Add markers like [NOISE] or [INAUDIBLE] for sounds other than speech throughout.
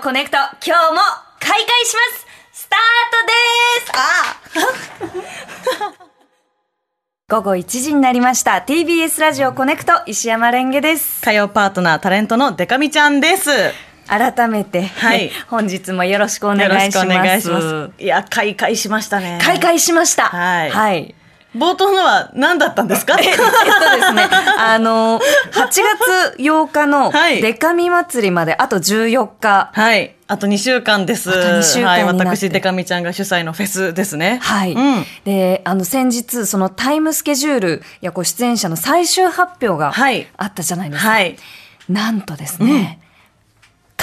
コネクト今日も開会します。スタートです。あ。[LAUGHS] 午後1時になりました。TBS ラジオコネクト石山レンゲです。火曜パートナータレントのデカミちゃんです。改めて、はい。[LAUGHS] 本日もよろしくお願いします。くお願いします。いや、開会しましたね。開会しました。はい。はい冒頭のは何だったんですか？えっとですね、あの、8月8日のはいデカミ祭りまであと14日。はい。あと2週間です。あと2週間はい。私、デカミちゃんが主催のフェスですね。はい。うん。で、あの、先日、そのタイムスケジュールやこう出演者の最終発表がはいあったじゃないですか。はい。なんとですね、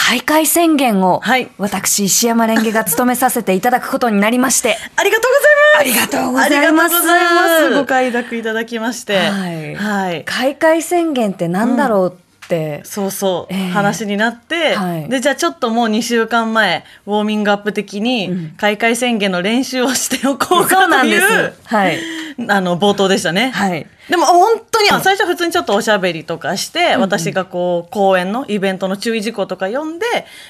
開会宣言を、はい。私、石山レンゲが務めさせていただくことになりまして、ありがとうございます。ありがとうございます。ご快諾いただきまして。はい。はい。開会宣言ってなんだろうって、そうそう、ええ。話になって、はい。でじゃあちょっともう2週間前ウォーミングアップ的に開会宣言の練習をしておこうそうかなんでというす。はい。[LAUGHS] あの冒頭でしたね。はい。でも本当に最初は普通にちょっとおしゃべりとかして、私がこう公演のイベントの注意事項とか読んで、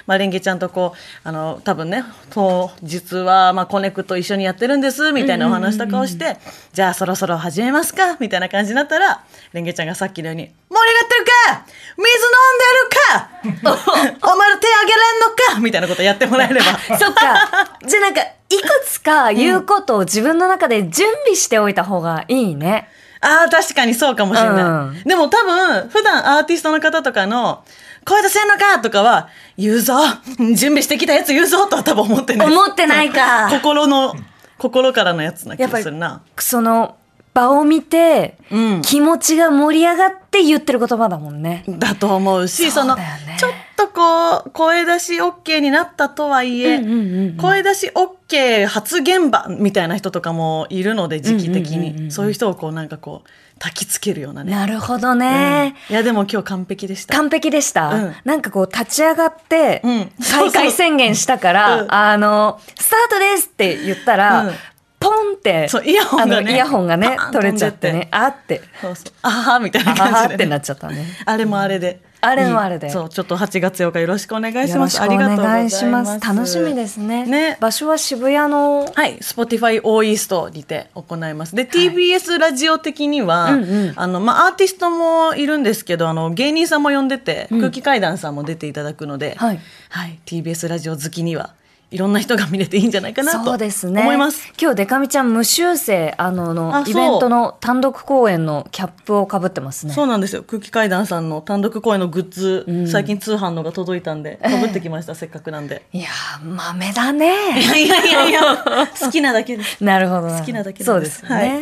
まあ、レンゲちゃんとこうあの多分ね当日はまあコネクト一緒にやってるんですみたいなお話とかをして、じゃあそろそろ始めますかみたいな感じになったらレンゲちゃんがさっきのように「盛り上がってるか水飲んでるか [LAUGHS] お前ら手あげれんのか!」みたいなことやってもらえれば。[LAUGHS] そっか。じゃあなんか、いくつか言うことを自分の中で準備しておいた方がいいね。ああ、確かにそうかもしれない。うんでも多分、普段アーティストの方とかの、声出せんのかとかは、言うぞ [LAUGHS] 準備してきたやつ言うぞとは多分思ってない。思ってないか心の、心からのやつな気やっぱりがするな。その、場を見て、うん。気持ちが盛り上がって言ってる言葉だもんね。だと思うし、そそうの、ちょっとこう、声出し OK になったとはいえ、うんうんうんうん。声出し OK 発言場みたいな人とかもいるので、時期的うんうんうんうん。に。そういう人をこう、なんかこう、焚きつけるようなね。なるほどね。いや、でも今日完璧でした。完璧でした、うん。なんかこう立ち上がってうん。開会宣言したから、うん。あのスタートですって言ったら、ンってそうイヤホンがねイヤホンがね取れちゃってねあってそうそう。あははみたいなあ感じで、ね。ははってなっちゃったねあれもあれで。あれもあれでそう、ちょっと8月8日よろしくお願いします。ありがとうござ願いいます。します楽しみですねね。場所は渋谷のはい、Spotify オーイーストにて行います。で、TBS ラジオ的には、うんうんあの、まあ、アーティストもいるんですけど、あの、芸人さんも呼んでて、空気階段さんも出ていただくので、はいはい、TBS ラジオ好きには、いろんな人が見れていいんじゃないかなと思います。今日デカミちゃん無修正あののイベントの単独公演のキャップをかぶってますね。そうなんですよ。空気階段さんの単独公演のグッズ、ん。最近通販のが届いたんでかぶってきました、[LAUGHS] せっかくなんで。いやー豆だね。いやいやいや [LAUGHS] 好きなだけです。なるほど。な好きなだけそうです。ですよね、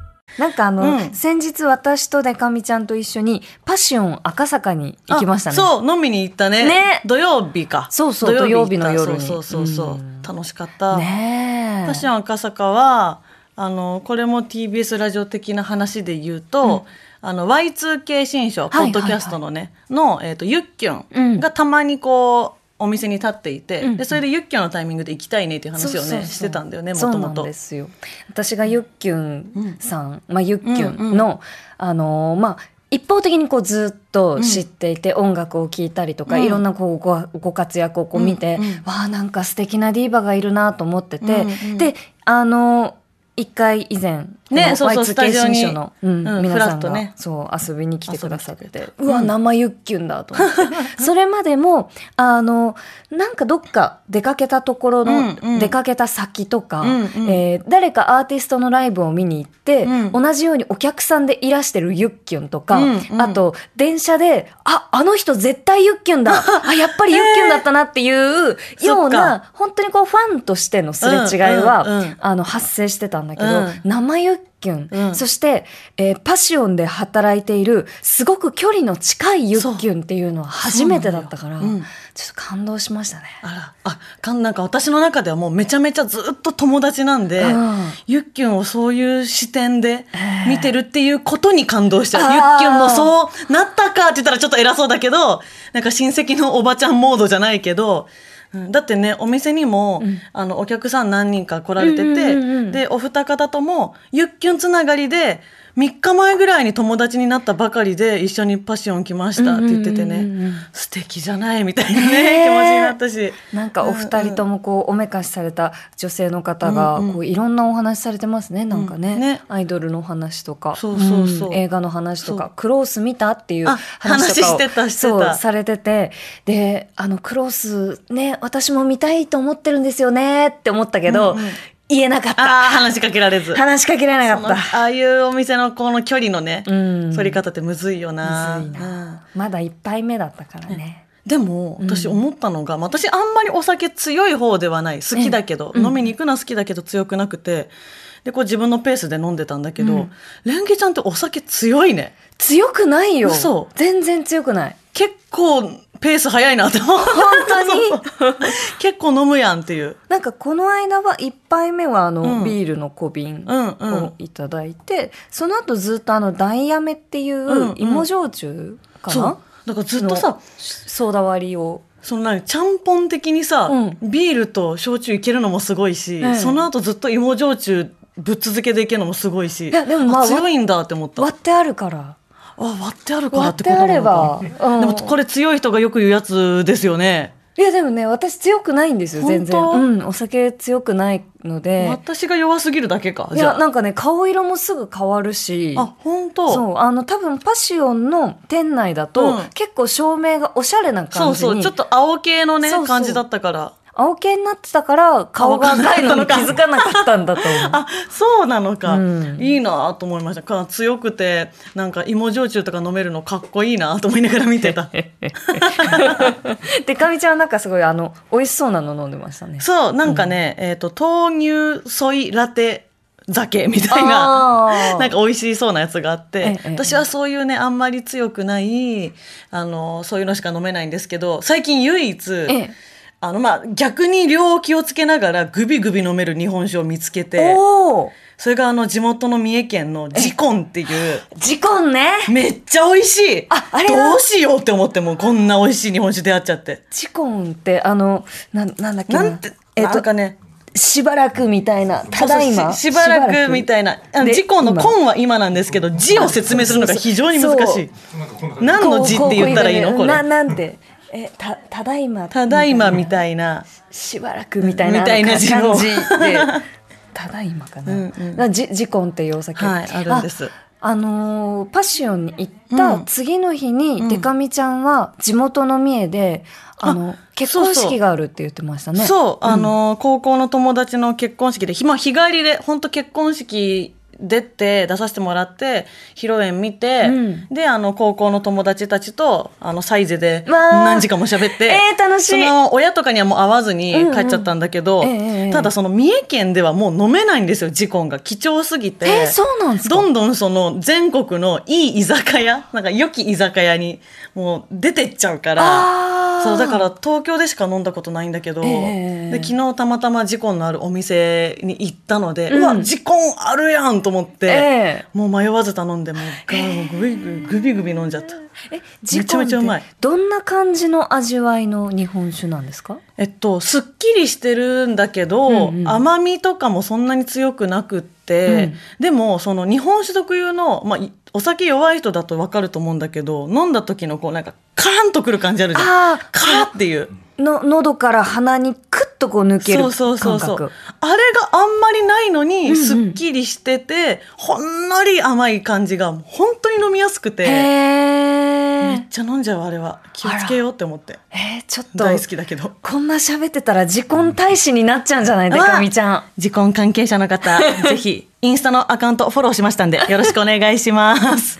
なんかあの、うん。先日私とデカミちゃんと一緒にパッション赤坂に行きましたね。あそう飲みに行ったね。ね。土曜日か。そうそう土曜日の夜に。そうそうそうそう、うん。楽しかった、ねえ。パッション赤坂はあのこれも TBS ラジオ的な話で言うと、あの Y2K 新書、ポッドキャストのねの、えー、とゆっきゅうんん。がたまにこうお店に立っていて、うん。でそれでゆっきゅんのタイミングで行きたいねっていう話をねしてたんだよねもそうなんともと。ですよ。私がゆっきゅんさん、まあゆっきゅんの、あのーまあ一方的にこうずっと知っていて、音楽を聴いたりとか、うん。いろんなこうごご活躍をこう見て、うん。うん。わあなんか素敵なディーバがいるなと思ってて、うんうん。であのー一回以前、ねそうそうこの Y2K スタジオの、うんうん皆さんとね。そう、遊びに来てくださって。うわ、生ユッキュンだと思って。[LAUGHS] それまでも、あの、なんかどっか出かけたところの、出かけた先とか、えー誰かアーティストのライブを見に行って、うん。同じようにお客さんでいらしてるユッキュンとか、あと、電車で、あ、あの人絶対ユッキュンだ。[LAUGHS] あ、やっぱりユッキュンだったなっていうような、本当にこうファンとしてのすれ違いは、あの、発生してたんだけど、うん。生ユッキュン、うん。そして、えーパシオンで働いている、すごく距離の近いユッキュンっていうのは初めてだったから、そうんちょっと感動しましたね。あら、あ、かん、なんか私の中ではもうめちゃめちゃずっと友達なんで、うん。ゆっきゅんをそういう視点で見てるっていうことに感動しちゃう。あー。ゆっきゅんもそうなったかって言ったらちょっと偉そうだけど、なんか親戚のおばちゃんモードじゃないけど、うん。だってね、お店にも、あの、お客さん何人か来られてて、うんうんうんうん。で、お二方とも、ゆっきゅんつながりで、3日前ぐらいに友達になったばかりで一緒にパッション来ましたって言っててね、うんうん素敵じゃないみたいなね、ねえ。気持ちになったし。なんかお二人ともこうおめかしされた女性の方がこういろんなお話されてますねなんかね,、うんね。アイドルの話とか。そうそうそう。ん。映画の話とか。クロース見たっていうあ話してた。そうされてて。であのクロースね私も見たいと思ってるんですよねって思ったけど、うんうん言えなかった。ああ、話しかけられず。話しかけられなかった。ああいうお店のこの距離のね、うん。取り方ってむずいよな。むずいな。うん。まだ一杯目だったからね、でも、私思ったのが、まあ私あんまりお酒強い方ではない。好きだけど、うん。飲みに行くのは好きだけど強くなくて、で、こう自分のペースで飲んでたんだけど、うん。レンゲちゃんってお酒強いね。強くないよ。嘘。全然強くない。結構ペース早いなって思う。本当に？[LAUGHS] 結構飲むやんっていう。なんかこの間は1杯目はあの、うん。ビールの小瓶うんうん。をいただいて、その後ずっとあのダイヤメっていんうんう芋焼酎かな、そう。だからずっとさの、ソーダ割りを。その何ちゃんぽん的にさ、うん。ビールと焼酎いけるのもすごいし、うん。その後ずっと芋焼酎ぶっ続けでいけるのもすごいしいやでもまあ強いんだって思った。あ割ってあるから割ってあるからってことなのか。割ってあればうん。でもこれ強い人がよく言うやつですよね。いやでもね私強くないんですよ全然。うんお酒強くないので。私が弱すぎるだけかいやなんかね顔色もすぐ変わるし。あ本当？そうあの多分パシオンの店内だと、うん。結構照明がおしゃれなそう感じに。そうちょっと青系のねそうそう。感じだったから青系になってたから顔が赤いのに気づかなかったんだと思う。[LAUGHS] あそうなのか、うん。いいなと思いました。か強くてなんか芋焼酎とか飲めるのかっこいいなと思いながら見てた。[LAUGHS] でかみちゃんはなんかすごいあの美味しそうなの飲んでましたね。そう、なんかね、えっ、と、豆乳ソイラテ酒みたいな、[LAUGHS] なんか美味しそうなやつがあって、ええ。私はそういうね、あんまり強くない、あの、そういうのしか飲めないんですけど、最近唯一、ええあの、まあ、逆に量を気をつけながらグビグビ飲める日本酒を見つけて、それがあの、地元の三重県のジコンっていう、ジコンね。めっちゃ美味しいああれだどうしようって思ってもうこんな美味しい日本酒出会っちゃって。ジコンってあのなんなんだっけなんて、えっとなんかね、しばらくみたいなただいまししばらくみたいな。事故の今根は今なんですけど、字を説明するのが非常に難しい。何の字って言ったらいいの？こなれ。なんてえたただいまただいまみたいな。しばらくみたいな。みたいなで。[LAUGHS] ただいまかな、うんうん。だジジコンっていうお酒。はいあるんです。ああのーパッションに行った次の日に、デカミちゃんは地元の三重であの結婚式があるって言ってましたね。そう、あの、高校の友達の結婚式で、ひまあ日帰りで、本当結婚式出て、出させてもらって、披露宴見て、うん。で、あの、高校の友達たちと、あの、サイゼでわー。何時間も喋って、えー楽しい。その、親とかにはもう会わずに帰っちゃったんだけど、うんうんええええただその三重県ではもう飲めないんですよ、ジコンが。貴重すぎて。えーそうなんですか？どんどんその全国のいい居酒屋、なんか良き居酒屋にもう出てっちゃうから、そうだから東京でしか飲んだことないんだけど、ええで昨日たまたまジコンのあるお店に行ったので、ううんわジコンあるやんと思って、ええ。もう迷わず頼んでもうグビグビグビグビ飲んじゃった。えめちゃめちゃうまい。どんな感じの味わいの日本酒なんですか？えっと、すっきりしてるんだけど、うんうん。甘みとかもそんなに強くなくって、でもその日本酒特有の、まあ、いお酒弱い人だとわかると思うんだけど飲んだ時のこうなんかカーンとくる感じあるじゃん。カーっていうの喉から鼻にクッとこう抜けるそうそうそう感覚。そう。あれがあんまりないのに、すっきりしてて、ほんのり甘い感じが、本当に飲みやすくて、へめっー。ちゃ飲んじゃう、あれは。気をつけようって思って。えー、ちょっと、大好きだけど。こんな喋ってたら時婚大使になっちゃうんじゃないでかみちゃん。時婚関係者の方、[LAUGHS] ぜひ、インスタのアカウントフォローしましたんで、よろしくお願いします。